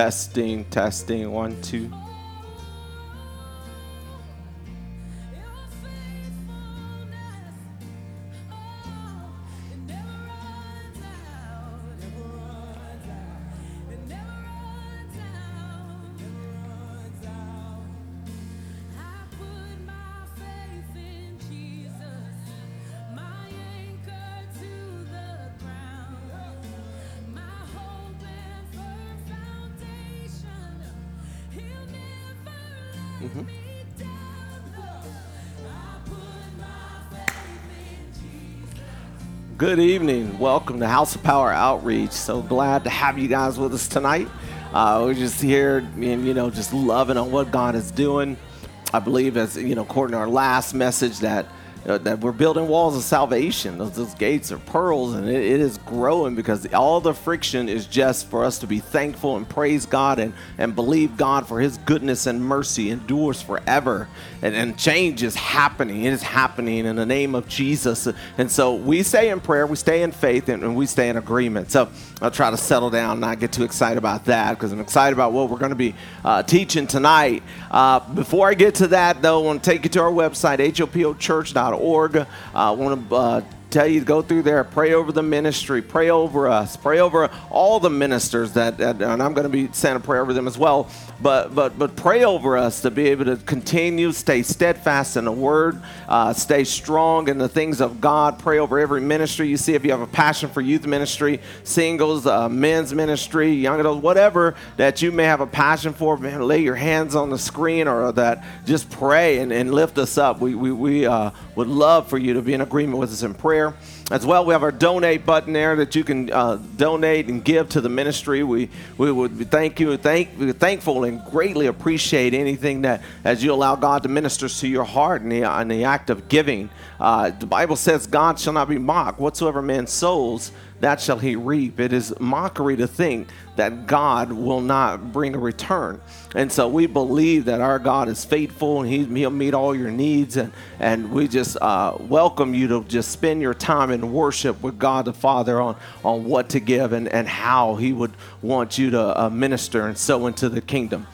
Testing, testing, one, two. Welcome to House of Power Outreach. So glad to have you guys with us tonight. Uh, we're just here and, you know, just loving on what God is doing. I believe, as, you know, according to our last message, that uh, that we're building walls of salvation. Those, those gates are pearls, and it, it is growing because all the friction is just for us to be thankful and praise God and, and believe God for His goodness and mercy endures forever. And, and change is happening. It is happening in the name of Jesus. And so we stay in prayer, we stay in faith, and, and we stay in agreement. So I'll try to settle down not get too excited about that because I'm excited about what we're going to be uh, teaching tonight. Uh, before I get to that, though, I want to take you to our website, hopochurch.com org. Uh, I want to uh, tell you to go through there, pray over the ministry, pray over us, pray over all the ministers that, that and I'm going to be saying a prayer over them as well. But but but pray over us to be able to continue, stay steadfast in the Word, uh, stay strong in the things of God. Pray over every ministry you see. If you have a passion for youth ministry, singles, uh, men's ministry, young adults, whatever that you may have a passion for, man, lay your hands on the screen or that. Just pray and, and lift us up. We we we uh, would love for you to be in agreement with us in prayer prayer. As well, we have our donate button there that you can uh, donate and give to the ministry. We, we would thank you, thank, we're thankful and greatly appreciate anything that as you allow God to minister to your heart in the, in the act of giving. Uh, the Bible says, God shall not be mocked. Whatsoever man sows, that shall he reap. It is mockery to think that God will not bring a return. And so we believe that our God is faithful and he, He'll meet all your needs. And, and we just uh, welcome you to just spend your time in worship with God the Father on, on what to give and, and how He would want you to uh, minister and sow into the kingdom.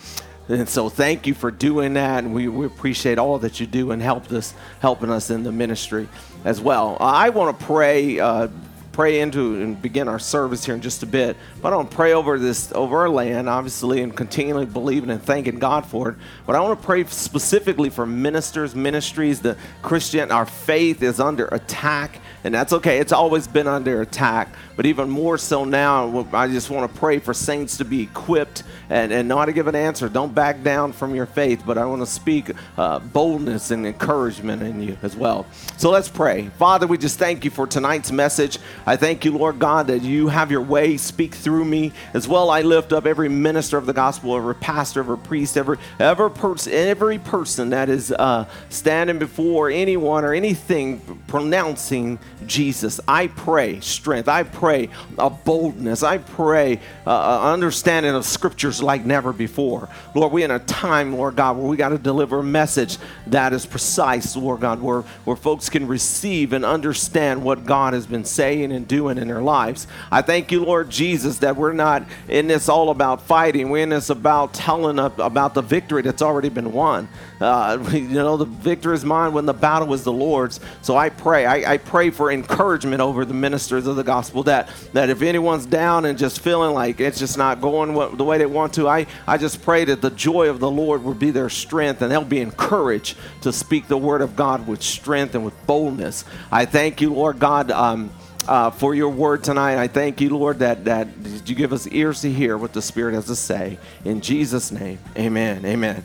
And so thank you for doing that. And we, we appreciate all that you do and help us, helping us in the ministry as well. I want to pray uh, pray into and begin our service here in just a bit. But I want to pray over this, over our land, obviously, and continually believing and thanking God for it. But I want to pray specifically for ministers, ministries. The Christian, our faith is under attack, and that's okay. It's always been under attack, but even more so now. I just want to pray for saints to be equipped and, and know how to give an answer. Don't back down from your faith, but I want to speak uh, boldness and encouragement in you as well. So let's pray. Father, we just thank you for tonight's message. I thank you, Lord God, that you have your way. Speak through me. As well, I lift up every minister of the gospel, every pastor, every priest, every, every, pers- every person that is uh, standing before anyone or anything pronouncing Jesus. I pray strength. I pray a boldness. I pray uh, understanding of scriptures like never before. Lord, we're in a time, Lord God, where we got to deliver a message that is precise, Lord God, where, where folks can receive and understand what God has been saying and doing in their lives. I thank you, Lord Jesus, that we're not in this all about fighting. We're in this about telling about the victory that's already been won. Uh, you know, the victory is mine when the battle is the Lord's. So I pray. I, I pray for encouragement over the ministers of the gospel that, that if anyone's down and just feeling like it's just not going what, the way they want to, I, I just pray that the joy of the Lord will be their strength and they'll be encouraged to speak the word of God with strength and with boldness. I thank you, Lord God. Um, uh, for your word tonight. I thank you, Lord, that, that you give us ears to hear what the Spirit has to say. In Jesus' name, amen. Amen.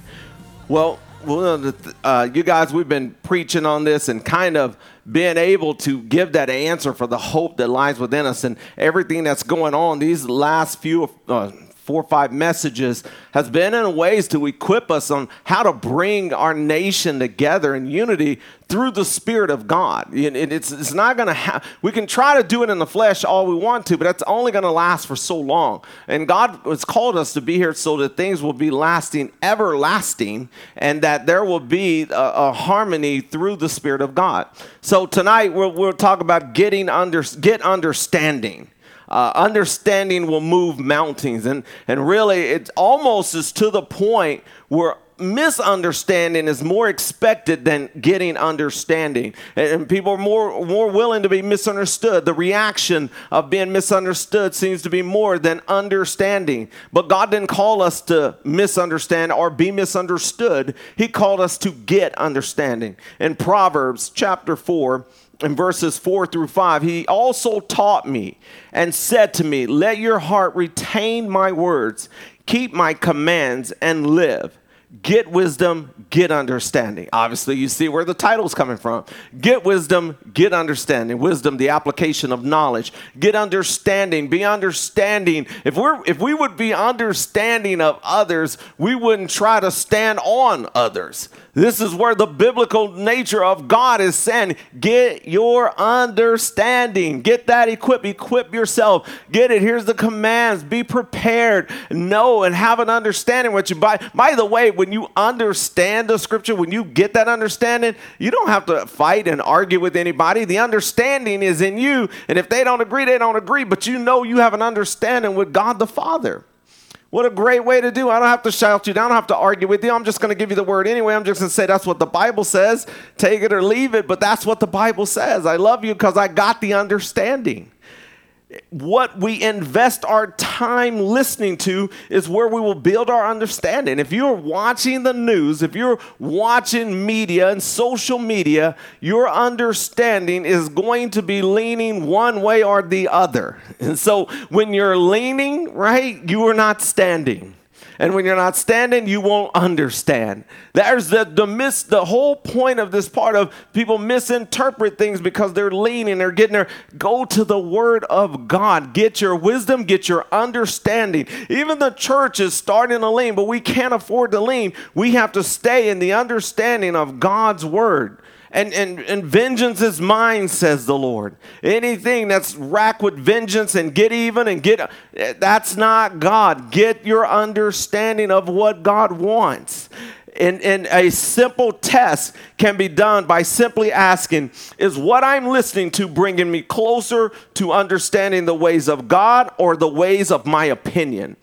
Well, well, uh, you guys, we've been preaching on this and kind of being able to give that answer for the hope that lies within us and everything that's going on these last few uh, four or five messages has been in ways to equip us on how to bring our nation together in unity through the Spirit of God. It's, it's not going to have, we can try to do it in the flesh all we want to, but that's only going to last for so long. And God has called us to be here so that things will be lasting, everlasting, and that there will be a, a harmony through the Spirit of God. So tonight we'll, we'll talk about getting under, get understanding. Uh, understanding will move mountains. And, and really, it almost is to the point where misunderstanding is more expected than getting understanding. And people are more, more willing to be misunderstood. The reaction of being misunderstood seems to be more than understanding. But God didn't call us to misunderstand or be misunderstood, He called us to get understanding. In Proverbs chapter 4, in verses 4 through 5, he also taught me and said to me, Let your heart retain my words, keep my commands, and live Get wisdom, get understanding. Obviously, you see where the title's coming from. Get wisdom, get understanding. Wisdom, the application of knowledge. Get understanding, be understanding. If we're if we would be understanding of others, we wouldn't try to stand on others. This is where the biblical nature of God is saying, get your understanding. Get that equipped. Equip yourself. Get it. Here's the commands. Be prepared. Know and have an understanding what you buy. By the way, when you understand the scripture, when you get that understanding, you don't have to fight and argue with anybody. The understanding is in you. And if they don't agree, they don't agree. But you know you have an understanding with God the Father. What a great way to do. I don't have to shout you down. I don't have to argue with you. I'm just going to give you the word anyway. I'm just going to say that's what the Bible says. Take it or leave it, but that's what the Bible says. I love you because I got the understanding what we invest our time listening to is where we will build our understanding. If you're watching the news, if you're watching media and social media, your understanding is going to be leaning one way or the other. And so when you're leaning, right, you are not standing. And when you're not standing, you won't understand. There's the, the miss, the whole point of this part of people misinterpret things because they're leaning, they're getting there. Go to the word of God. Get your wisdom, get your understanding. Even the church is starting to lean, but we can't afford to lean. We have to stay in the understanding of God's word. And, and, and vengeance is mine, says the Lord. Anything that's rack with vengeance and get even and get, that's not God. Get your understanding of what God wants. And, and a simple test can be done by simply asking Is what I'm listening to bringing me closer to understanding the ways of God or the ways of my opinion?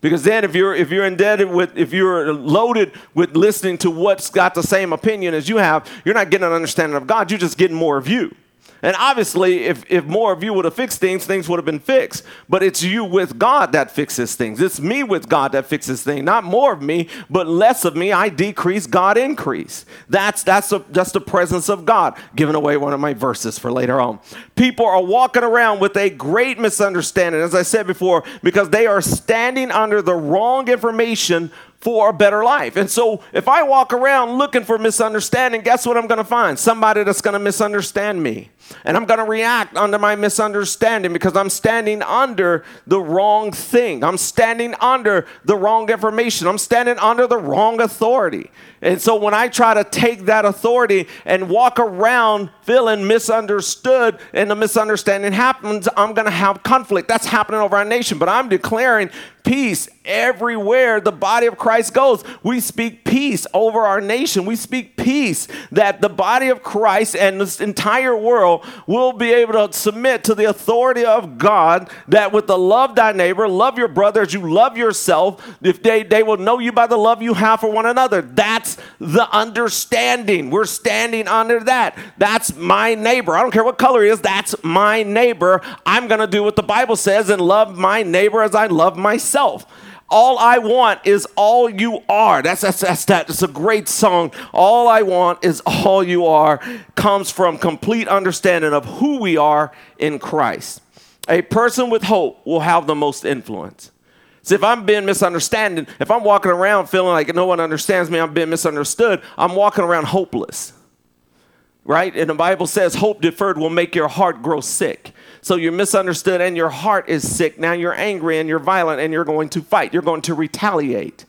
Because then if you're if you're indebted with if you're loaded with listening to what's got the same opinion as you have, you're not getting an understanding of God, you're just getting more of you. And obviously, if, if more of you would have fixed things, things would have been fixed. But it's you with God that fixes things. It's me with God that fixes things. Not more of me, but less of me. I decrease, God increase. That's that's a, that's the presence of God. Giving away one of my verses for later on. People are walking around with a great misunderstanding, as I said before, because they are standing under the wrong information for a better life. And so if I walk around looking for misunderstanding, guess what I'm going to find? Somebody that's going to misunderstand me. And I'm going to react under my misunderstanding because I'm standing under the wrong thing. I'm standing under the wrong information. I'm standing under the wrong authority. And so when I try to take that authority and walk around feeling misunderstood and the misunderstanding happens, I'm going to have conflict. That's happening over our nation. But I'm declaring peace everywhere the body of Christ goes. We speak peace over our nation. We speak peace that the body of Christ and this entire world will be able to submit to the authority of God that with the love thy neighbor, love your brother as you love yourself, if they, they will know you by the love you have for one another. That's the understanding. We're standing under that. That's my neighbor. I don't care what color he is, that's my neighbor. I'm going to do what the Bible says and love my neighbor as I love myself. All I want is all you are. That's, that's, that's that. It's a great song. All I want is all you are comes from complete understanding of who we are in Christ. A person with hope will have the most influence. See, if I'm being misunderstood, if I'm walking around feeling like no one understands me, I'm being misunderstood, I'm walking around hopeless. Right? And the Bible says hope deferred will make your heart grow sick. So you're misunderstood and your heart is sick. Now you're angry and you're violent and you're going to fight. You're going to retaliate.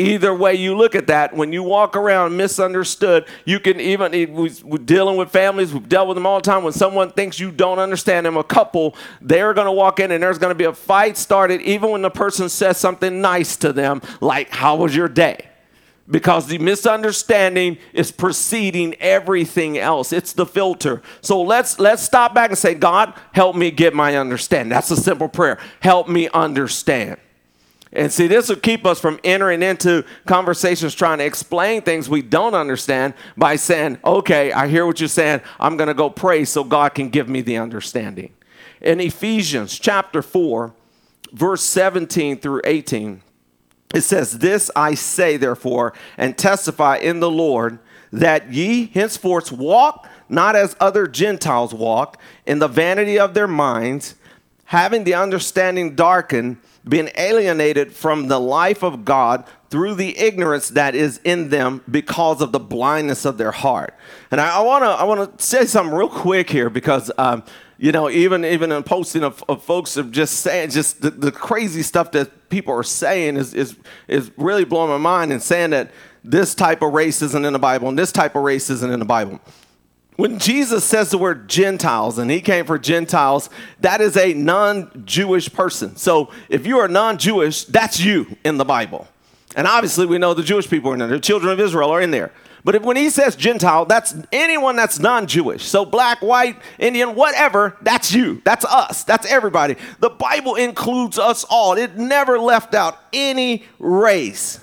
Either way you look at that, when you walk around misunderstood, you can even, we're dealing with families, we've dealt with them all the time. When someone thinks you don't understand them, a couple, they're going to walk in and there's going to be a fight started, even when the person says something nice to them, like, How was your day? Because the misunderstanding is preceding everything else. It's the filter. So let's let's stop back and say god help me get my understanding. That's a simple prayer. Help me understand. And see, this will keep us from entering into conversations trying to explain things we don't understand by saying, okay, I hear what you're saying. I'm going to go pray so God can give me the understanding. In Ephesians chapter 4, verse 17 through 18, it says, This I say, therefore, and testify in the Lord, that ye henceforth walk not as other Gentiles walk, in the vanity of their minds, having the understanding darkened being alienated from the life of God through the ignorance that is in them because of the blindness of their heart. And I, I want to I want to say something real quick here because um, you know even even in posting of, of folks are just saying just the, the, crazy stuff that people are saying is is is really blowing my mind and saying that this type of race isn't in the Bible and this type of race isn't in the Bible when Jesus says the word Gentiles and he came for Gentiles, that is a non Jewish person. So if you are non Jewish, that's you in the Bible. And obviously, we know the Jewish people are in there, the children of Israel are in there. But if, when he says Gentile, that's anyone that's non Jewish. So black, white, Indian, whatever, that's you. That's us. That's everybody. The Bible includes us all, it never left out any race.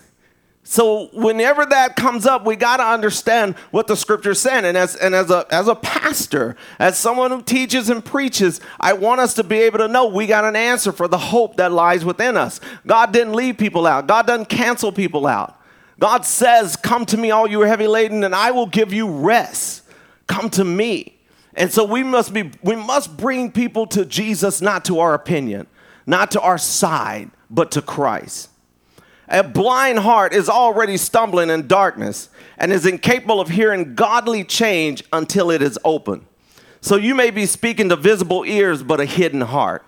So whenever that comes up, we got to understand what the scripture is saying. And as and as a as a pastor, as someone who teaches and preaches, I want us to be able to know we got an answer for the hope that lies within us. God didn't leave people out. God doesn't cancel people out. God says, "Come to me, all you are heavy laden, and I will give you rest. Come to me." And so we must be we must bring people to Jesus, not to our opinion, not to our side, but to Christ. A blind heart is already stumbling in darkness and is incapable of hearing godly change until it is open. So you may be speaking to visible ears, but a hidden heart.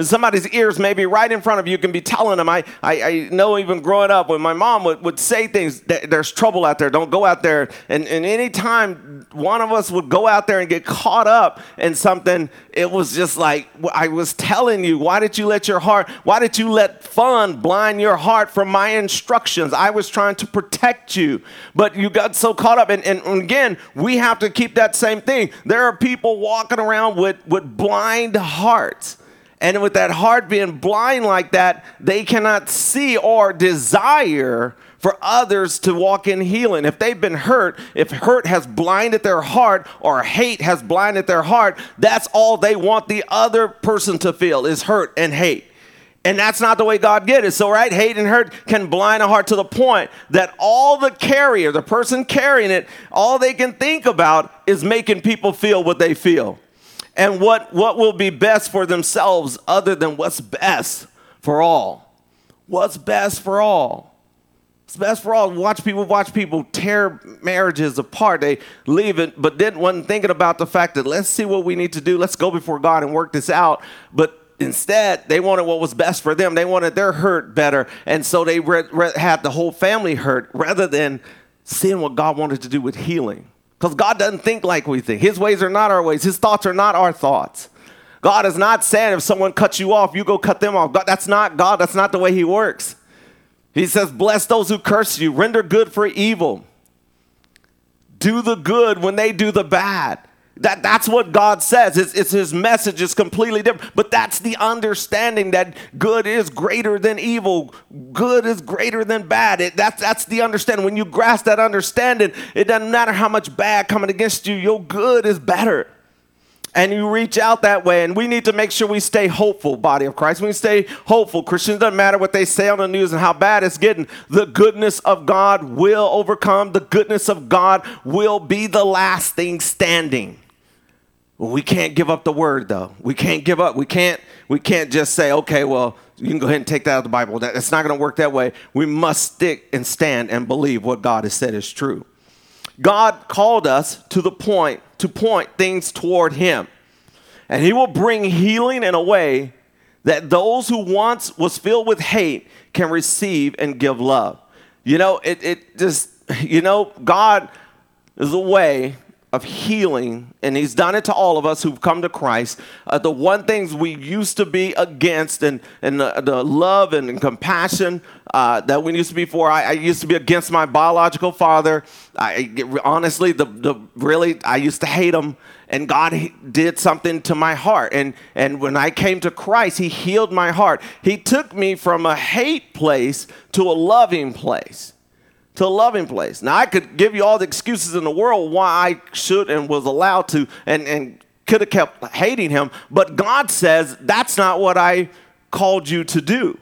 Somebody's ears may be right in front of you, can be telling them. I, I, I know even growing up when my mom would, would say things, there's trouble out there, don't go out there. And, and any time one of us would go out there and get caught up in something, it was just like, I was telling you, why did you let your heart, why did you let fun blind your heart from my instructions? I was trying to protect you, but you got so caught up. And, and again, we have to keep that same thing. There are people walking around with, with blind hearts and with that heart being blind like that, they cannot see or desire for others to walk in healing. If they've been hurt, if hurt has blinded their heart or hate has blinded their heart, that's all they want the other person to feel is hurt and hate. And that's not the way God get it. So, right, hate and hurt can blind a heart to the point that all the carrier, the person carrying it, all they can think about is making people feel what they feel and what, what will be best for themselves other than what's best for all. What's best for all? It's best for all. Watch people watch people tear marriages apart. They leave it, but then wasn't thinking about the fact that let's see what we need to do. Let's go before God and work this out. But instead, they wanted what was best for them. They wanted their hurt better, and so they re- re- had the whole family hurt rather than seeing what God wanted to do with healing. Because God doesn't think like we think. His ways are not our ways, His thoughts are not our thoughts. God is not saying if someone cuts you off, you go cut them off. God, that's not God. That's not the way He works. He says, Bless those who curse you, render good for evil. Do the good when they do the bad. That, that's what God says. It's, it's his message is completely different. But that's the understanding that good is greater than evil. Good is greater than bad. It, that's, that's the understanding. When you grasp that understanding, it doesn't matter how much bad coming against you, your good is better and you reach out that way. And we need to make sure we stay hopeful, body of Christ. We stay hopeful. Christians doesn't matter what they say on the news and how bad it's getting. The goodness of God will overcome. The goodness of God will be the last thing standing. Well, we can't give up the word though. We can't give up. We can't we can't just say, okay, well, you can go ahead and take that out of the Bible. That, it's not going to work that way. We must stick and stand and believe what God has said is true. God called us to the point to point things toward him. And he will bring healing in a way that those who once was filled with hate can receive and give love. You know, it, it just, you know, God is a way of healing, and He's done it to all of us who've come to Christ. Uh, the one things we used to be against, and, and the, the love and, compassion uh, that we used to be for. I, I, used to be against my biological father. I honestly, the, the really, I used to hate him and God did something to my heart. And, and when I came to Christ, He healed my heart. He took me from a hate place to a loving place. To a loving place. Now, I could give you all the excuses in the world why I should and was allowed to and, and could have kept hating Him, but God says that's not what I called you to do.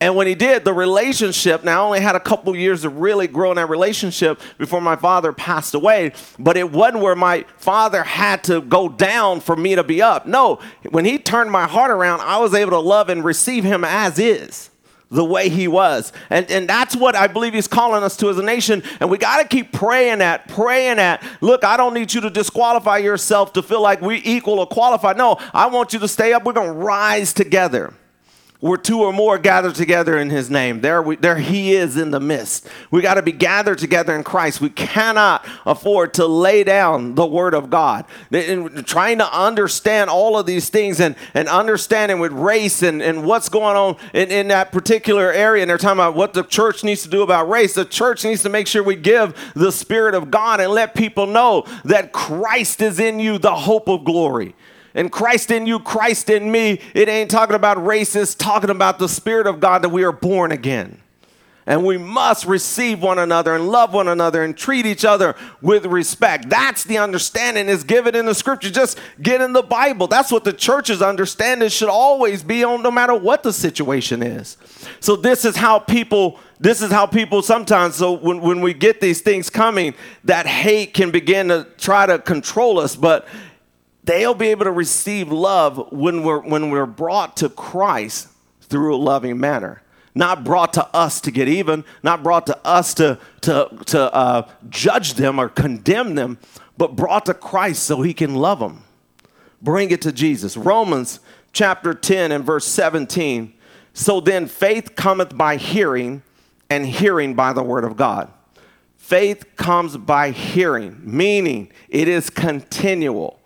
And when he did, the relationship, now I only had a couple years to really grow in that relationship before my father passed away, but it wasn't where my father had to go down for me to be up. No, when he turned my heart around, I was able to love and receive him as is the way he was. And, and that's what I believe he's calling us to as a nation. And we got to keep praying at, praying at. Look, I don't need you to disqualify yourself to feel like we equal or qualified. No, I want you to stay up. We're going to rise together where two or more gathered together in his name. There, we, there he is in the midst. We got to be gathered together in Christ. We cannot afford to lay down the word of God. And trying to understand all of these things and, and understanding with race and, and what's going on in, in that particular area. And they're talking about what the church needs to do about race. The church needs to make sure we give the Spirit of God and let people know that Christ is in you, the hope of glory and Christ in you, Christ in me. It ain't talking about race, it's talking about the Spirit of God that we are born again. And we must receive one another and love one another and treat each other with respect. That's the understanding is given in the scripture. Just get in the Bible. That's what the church's understanding should always be on no matter what the situation is. So this is how people this is how people sometimes so when, when we get these things coming that hate can begin to try to control us but they'll be able to receive love when we're, when we're brought to Christ through a loving manner. Not brought to us to get even, not brought to us to, to, to uh, judge them or condemn them, but brought to Christ so he can love them. Bring it to Jesus. Romans chapter 10 and verse 17. So then faith cometh by hearing, and hearing by the word of God. Faith comes by hearing, meaning it is continual.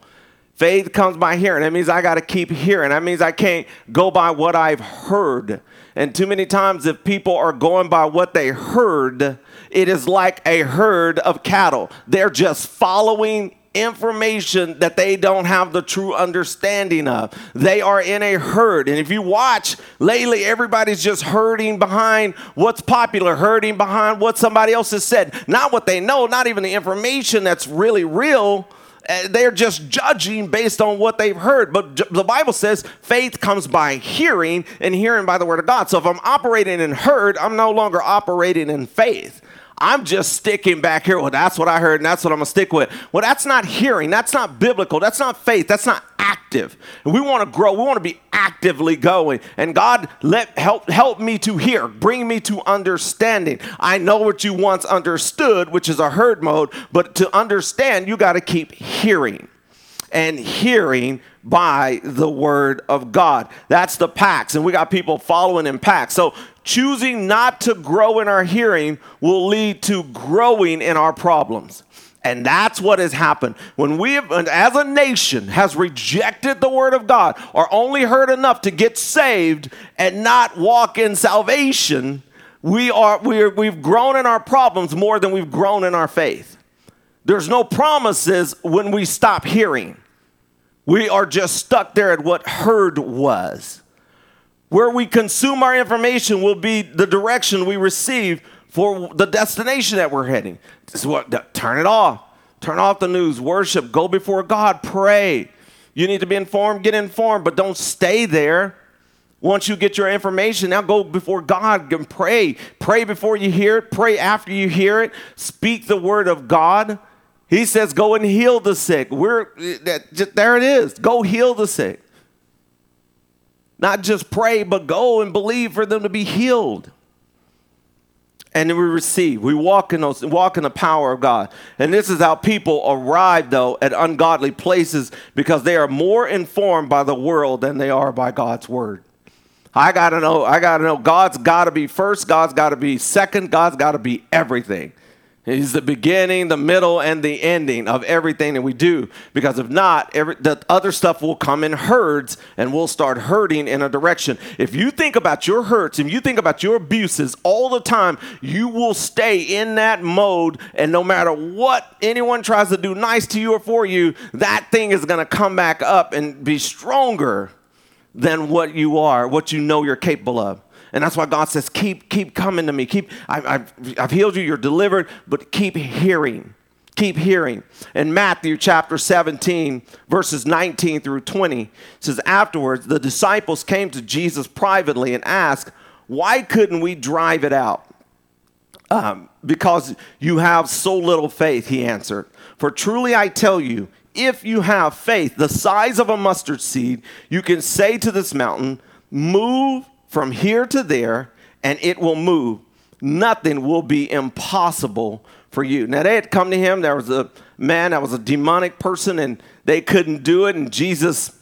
Faith comes by hearing. That means I got to keep hearing. That means I can't go by what I've heard. And too many times, if people are going by what they heard, it is like a herd of cattle. They're just following information that they don't have the true understanding of. They are in a herd. And if you watch lately, everybody's just herding behind what's popular, herding behind what somebody else has said. Not what they know, not even the information that's really real they're just judging based on what they've heard. But the Bible says faith comes by hearing, and hearing by the word of God. So if I'm operating in heard, I'm no longer operating in faith. I'm just sticking back here. Well, that's what I heard, and that's what I'm gonna stick with. Well, that's not hearing. That's not biblical. That's not faith. That's not active. And we want to grow. We want to be actively going. And God, let help help me to hear. Bring me to understanding. I know what you once understood, which is a herd mode, but to understand, you got to keep hearing and hearing by the word of God. That's the packs, and we got people following in packs. So choosing not to grow in our hearing will lead to growing in our problems. And that's what has happened. When we, have, as a nation, has rejected the word of God or only heard enough to get saved and not walk in salvation, we are, we are, we've grown in our problems more than we've grown in our faith. There's no promises when we stop hearing. We are just stuck there at what heard was. Where we consume our information will be the direction we receive for the destination that we're heading. This is what turn it off. Turn off the news, worship, go before God, pray. You need to be informed, get informed, but don't stay there. Once you get your information, now go before God and pray. Pray before you hear it, pray after you hear it. Speak the word of God. He says, Go and heal the sick. We're, that, there it is. Go heal the sick. Not just pray, but go and believe for them to be healed. And then we receive. We walk in those, walk in the power of God. And this is how people arrive, though, at ungodly places because they are more informed by the world than they are by God's word. I gotta know, I gotta know, God's gotta be first, God's gotta be second, God's gotta be everything. He's the beginning, the middle, and the ending of everything that we do. Because if not, every, the other stuff will come in herds and we'll start hurting in a direction. If you think about your hurts, if you think about your abuses all the time, you will stay in that mode. And no matter what anyone tries to do nice to you or for you, that thing is going to come back up and be stronger than what you are, what you know you're capable of. And that's why God says, keep, keep coming to me. Keep, I, have I've healed you, you're delivered, but keep hearing. Keep hearing. In Matthew chapter 17, verses 19 through 20, says, Afterwards, the disciples came to Jesus privately and asked, Why couldn't we drive it out? Um, because you have so little faith, he answered. For truly I tell you, if you have faith the size of a mustard seed, you can say to this mountain, Move from here to there, and it will move. Nothing will be impossible for you. Now, they had come to him. There was a man that was a demonic person, and they couldn't do it. And Jesus,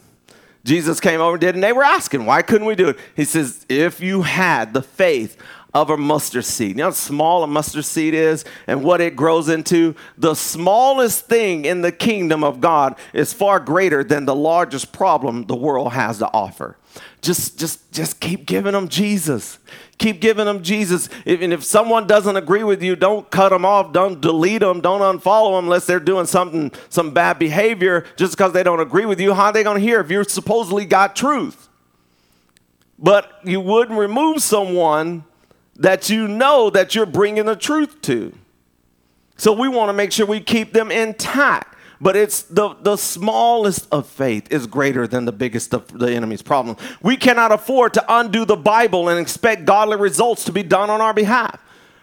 Jesus came over and did, and they were asking, Why couldn't we do it? He says, If you had the faith of a mustard seed. You know how small a mustard seed is and what it grows into? The smallest thing in the kingdom of God is far greater than the largest problem the world has to offer just just just keep giving them jesus. Keep giving them jesus. If, if someone doesn't agree with you don't cut them off. Don't delete them don't unfollow them unless they're doing something some bad behavior just because they don't agree with you. How are they going to hear if you're supposedly got truth? But you wouldn't remove someone that you know that you're bringing the truth to. So we want to make sure we keep them intact but it's the, the smallest of faith is greater than the biggest of the enemy's problem. We cannot afford to undo the Bible and expect godly results to be done on our behalf.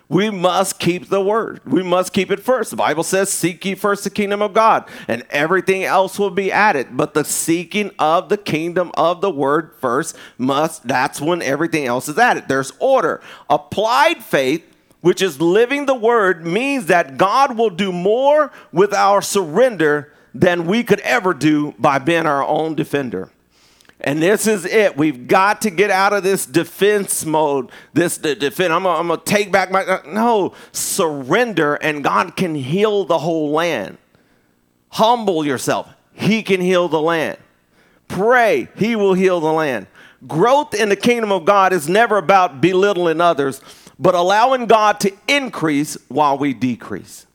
We must keep the word. We must keep it first. The Bible says, Seek ye first the kingdom of God, and everything else will be added. But the seeking of the kingdom of the word first must, that's when everything else is added. There's order. Applied faith which is living the word, means that God will do more with our surrender than we could ever do by being our own defender. And this is it. We've got to get out of this defense mode. This defend. I'm gonna take back my uh, no surrender, and God can heal the whole land. Humble yourself. He can heal the land. Pray. He will heal the land. Growth in the kingdom of God is never about belittling others but allowing God to increase while we decrease.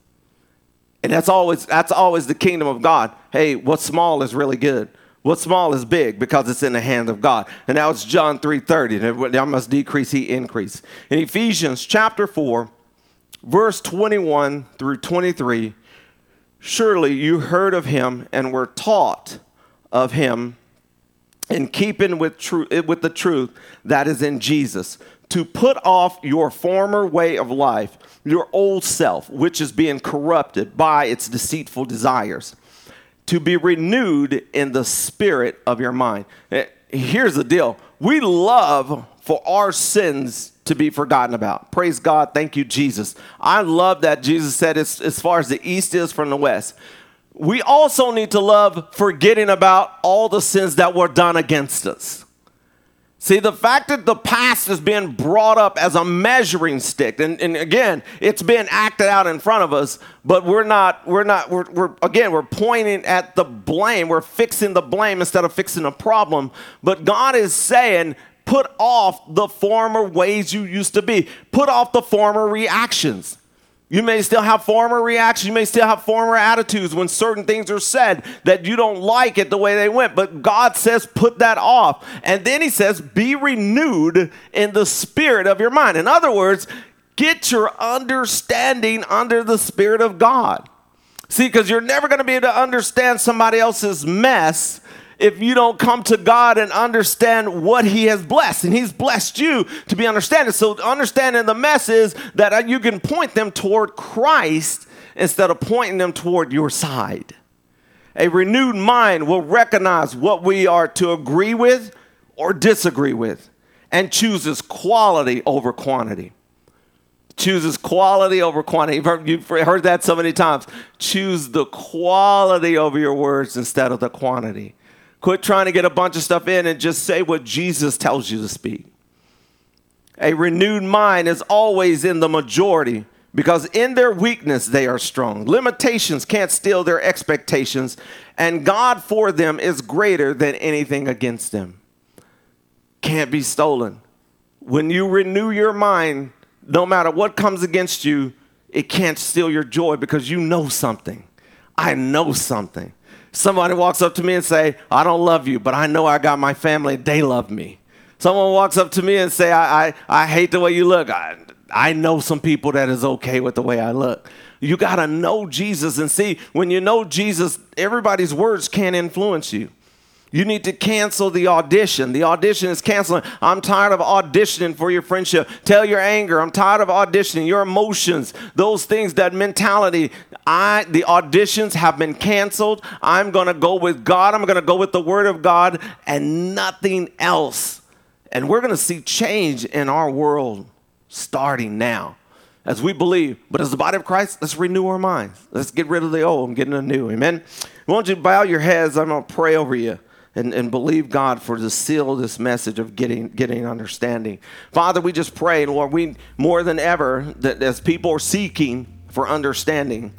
And that's always that's always the kingdom of God. Hey, what's small is really good. What's small is big because it's in the hand of God. And now it's John 3:30. I must decrease, he increase. In Ephesians chapter 4, verse 21 through 23, surely you heard of him and were taught of him in keeping with, tru- with the truth that is in Jesus to put off your former way of life, your old self, which is being corrupted by its deceitful desires, to be renewed in the spirit of your mind. Eh, here's the deal we love for our sins to be forgotten about. Praise God. Thank you, Jesus. I love that Jesus said, as, as far as the east is from the west. We also need to love forgetting about all the sins that were done against us. See, the fact that the past is being brought up as a measuring stick, and, and again, it's being acted out in front of us, but we're not, we're not, we're, we're, again, we're pointing at the blame. We're fixing the blame instead of fixing the problem. But God is saying, put off the former ways you used to be, put off the former reactions. You may still have former reactions. You may still have former attitudes when certain things are said that you don't like it the way they went. But God says, put that off. And then He says, be renewed in the spirit of your mind. In other words, get your understanding under the spirit of God. See, because you're never going to be able to understand somebody else's mess if you don't come to God and understand what He has blessed. And He's blessed you to be understanding. So, understanding the mess is that you can point them toward Christ instead of pointing them toward your side. A renewed mind will recognize what we are to agree with or disagree with and chooses quality over quantity. Chooses quality over quantity. You've heard that so many times. Choose the quality over your words instead of the quantity. Quit trying to get a bunch of stuff in and just say what Jesus tells you to speak. A renewed mind is always in the majority because in their weakness they are strong. Limitations can't steal their expectations, and God for them is greater than anything against them. Can't be stolen. When you renew your mind, no matter what comes against you, it can't steal your joy because you know something. I know something. Somebody walks up to me and say, I don't love you, but I know I got my family, they love me. Someone walks up to me and say, I, I, I hate the way you look. I, I know some people that is okay with the way I look. You got to know Jesus and see when you know Jesus, everybody's words can't influence you. You need to cancel the audition. The audition is canceling. I'm tired of auditioning for your friendship. Tell your anger. I'm tired of auditioning. Your emotions, those things, that mentality. I the auditions have been canceled. I'm gonna go with God. I'm gonna go with the word of God and nothing else. And we're gonna see change in our world starting now as we believe. But as the body of Christ, let's renew our minds. Let's get rid of the old and get into the new. Amen. Won't you bow your heads. I'm to pray over you. And, and believe God for the seal this message of getting getting understanding. Father, we just pray, Lord, we more than ever that as people are seeking for understanding,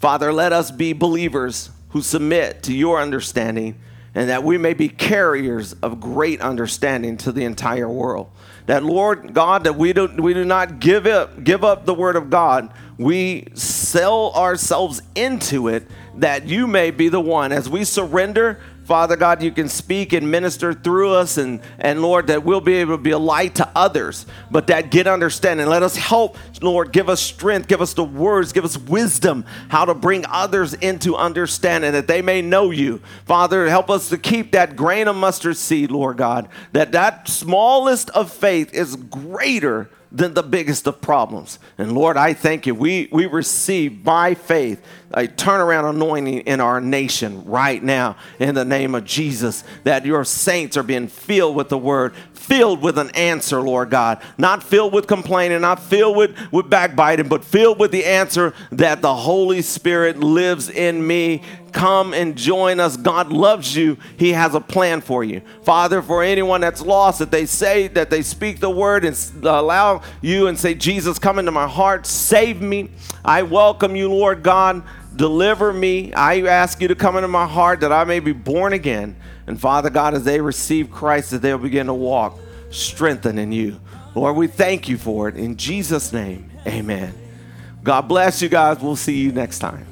Father, let us be believers who submit to your understanding and that we may be carriers of great understanding to the entire world that Lord God, that we do, we do not give up, give up the word of God. We sell ourselves into it that you may be the one. As we surrender, Father God, you can speak and minister through us, and, and Lord, that we'll be able to be a light to others, but that get understanding. Let us help, Lord, give us strength, give us the words, give us wisdom how to bring others into understanding that they may know you. Father, help us to keep that grain of mustard seed, Lord God, that that smallest of faith is greater than the biggest of problems. And Lord, I thank you. We, we receive by faith a turnaround anointing in our nation right now in the name of Jesus. That your saints are being filled with the word, filled with an answer, Lord God. Not filled with complaining, not filled with, with backbiting, but filled with the answer that the Holy Spirit lives in me. Come and join us. God loves you. He has a plan for you. Father, for anyone that's lost, that they say, that they speak the word and allow you and say, Jesus, come into my heart, save me. I welcome you, Lord God. Deliver me. I ask you to come into my heart that I may be born again. And Father God, as they receive Christ, that they'll begin to walk strengthened in you. Lord, we thank you for it. In Jesus' name, amen. God bless you guys. We'll see you next time.